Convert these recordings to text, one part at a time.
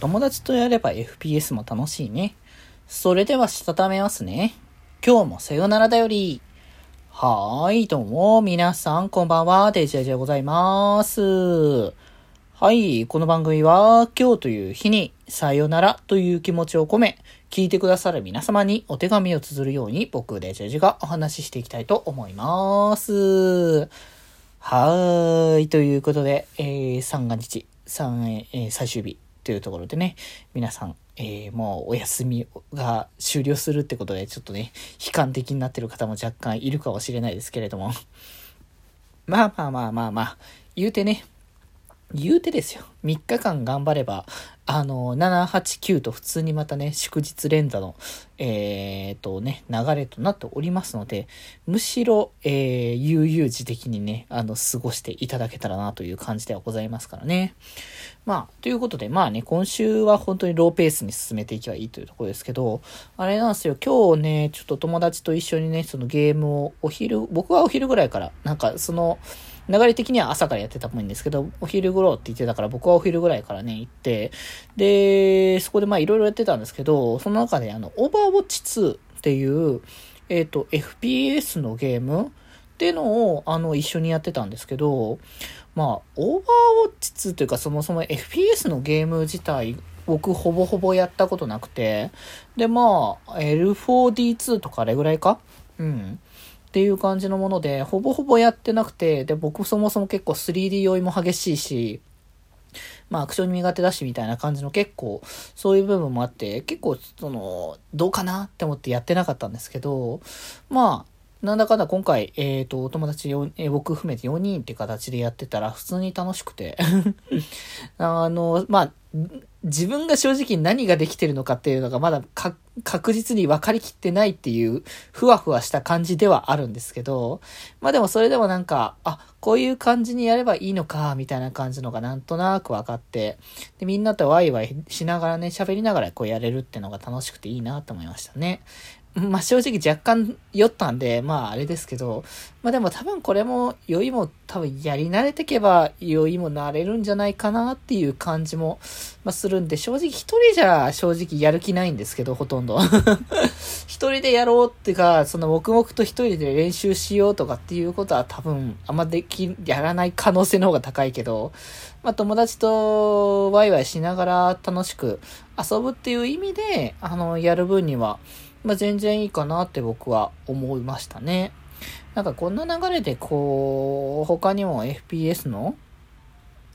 友達とやれば FPS も楽しいね。それではしたためますね。今日もさよならだより。はーい、どうも、皆さん、こんばんは、デジェジでございます。はい、この番組は、今日という日に、さよならという気持ちを込め、聞いてくださる皆様にお手紙を綴るように、僕、デジェジがお話ししていきたいと思います。はーい、ということで、えー、三が日、三、えー、最終日というところでね、皆さん、えー、もうお休みが終了するってことで、ちょっとね、悲観的になってる方も若干いるかもしれないですけれども。まあまあまあまあまあ、言うてね、言うてですよ。3日間頑張れば、あの、7、8、9と普通にまたね、祝日連座の、えー、とね、流れとなっておりますので、むしろ、えー、悠々自適にね、あの、過ごしていただけたらなという感じではございますからね。まあ、ということで、まあね、今週は本当にローペースに進めていけばいいというところですけど、あれなんですよ、今日ね、ちょっと友達と一緒にね、そのゲームをお昼、僕はお昼ぐらいから、なんかその、流れ的には朝からやってたっぽいんですけど、お昼頃って言ってたから僕はお昼ぐらいからね、行って、で、そこでまあいろいろやってたんですけど、その中であの、オーバーウォッチ2っていう、えっ、ー、と、FPS のゲームっていうのを、あの、一緒にやってたんですけど、まあ、オーバーウォッチ2というかそもそも FPS のゲーム自体、僕ほぼほぼやったことなくて、で、まあ、L4D2 とかあれぐらいか？うん。っていう感じのもので、ほぼほぼやってなくて、で、僕そもそも結構 3D 酔いも激しいし、まあアクション苦手だしみたいな感じの結構そういう部分もあって、結構その、どうかなって思ってやってなかったんですけど、まあ、なんだかんだ今回、えっ、ー、と、お友達4、えー、僕含めて4人って形でやってたら普通に楽しくて。あの、まあ、自分が正直何ができてるのかっていうのがまだ確実に分かりきってないっていうふわふわした感じではあるんですけど、まあでもそれでもなんか、あ、こういう感じにやればいいのか、みたいな感じのがなんとなく分かって、で、みんなとワイワイしながらね、喋りながらこうやれるっていうのが楽しくていいなと思いましたね。まあ正直若干酔ったんで、まああれですけど、まあでも多分これも酔いも多分やり慣れてけば酔いも慣れるんじゃないかなっていう感じも、まあ、するんで、正直一人じゃ正直やる気ないんですけど、ほとんど。一人でやろうっていうか、その黙々と一人で練習しようとかっていうことは多分あんまでき、やらない可能性の方が高いけど、まあ友達とワイワイしながら楽しく遊ぶっていう意味で、あの、やる分には、まあ、全然いいかなって僕は思いましたね。なんかこんな流れでこう、他にも FPS の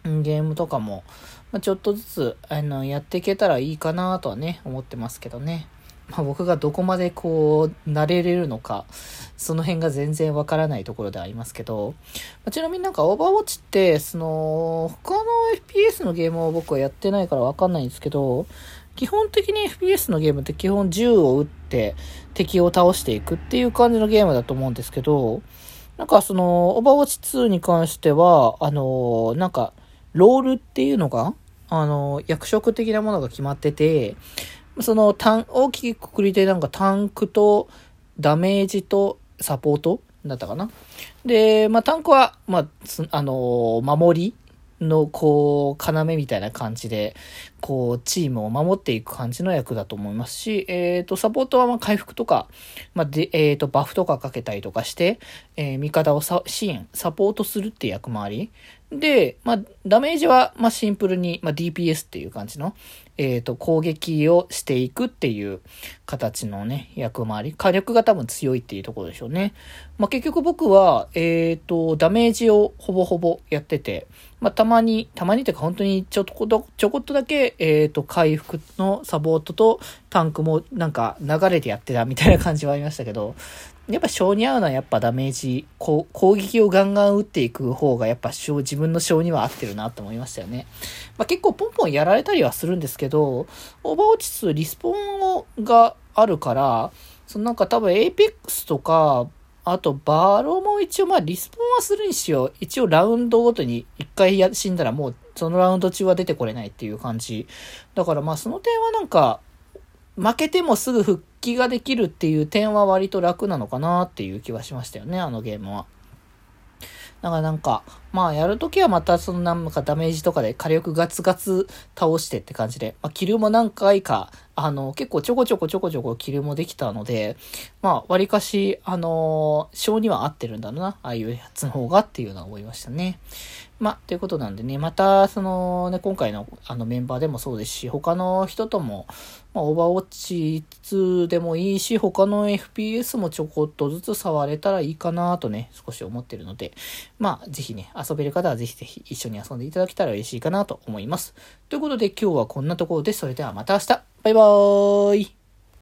ゲームとかも、ま、ちょっとずつあのやっていけたらいいかなとはね、思ってますけどね。まあ、僕がどこまでこう、慣れれるのか、その辺が全然わからないところではありますけど、まあ、ちなみになんかオーバーウォッチって、その、他の FPS のゲームを僕はやってないからわかんないんですけど、基本的に FPS のゲームって基本銃を撃って敵を倒していくっていう感じのゲームだと思うんですけど、なんかその、オーバーウォッチ2に関しては、あの、なんか、ロールっていうのが、あの、役職的なものが決まってて、その、大きくくりでなんかタンクとダメージとサポートだったかな。で、まあ、タンクは、まあ、あの、守りの、こう、要みたいな感じで、こう、チームを守っていく感じの役だと思いますし、えっ、ー、と、サポートはま回復とか、まあ、で、えっ、ー、と、バフとかかけたりとかして、えー、味方を支援、サポートするって役回り。で、まあ、ダメージは、まあシンプルに、まあ、DPS っていう感じの、えっ、ー、と、攻撃をしていくっていう形のね、役回り。火力が多分強いっていうところでしょうね。まあ、結局僕は、えっ、ー、と、ダメージをほぼほぼやってて、まあ、たまに、たまにというか本当にちょっと、ちょこっとだけ、えっ、ー、と、回復のサポートとタンクもなんか流れてやってたみたいな感じはありましたけど、やっぱ性に合うのはやっぱダメージ、こう攻撃をガンガン打っていく方がやっぱ自分の性には合ってるなと思いましたよね。まあ、結構ポンポンやられたりはするんですけど、オーバーウォッチ2リスポンがあるから、そのなんか多分 Apex とか、あとバローも一応まあリスポンはするにしよう。一応ラウンドごとに一回や死んだらもうそのラウンド中は出てこれないっていう感じ。だからまあその点はなんか、負けてもすぐ復帰ができるっていう点は割と楽なのかなっていう気はしましたよね、あのゲームは。だからなんか、まあ、やるときはまたそのなんかダメージとかで火力ガツガツ倒してって感じで、まあ、キルも何回か、あの、結構ちょこちょこちょこちょこキルもできたので、まあ、割かし、あのー、性には合ってるんだろうな、ああいうやつの方がっていうのは思いましたね。まあ、ということなんでね、また、そのね、今回のあのメンバーでもそうですし、他の人とも、まあ、オーバーウォッチ2でもいいし、他の FPS もちょこっとずつ触れたらいいかなとね、少し思ってるので、まあ、ぜひね、遊べる方はぜひぜひ一緒に遊んでいただけたら嬉しいかなと思います。ということで今日はこんなところで、それではまた明日バイバーイ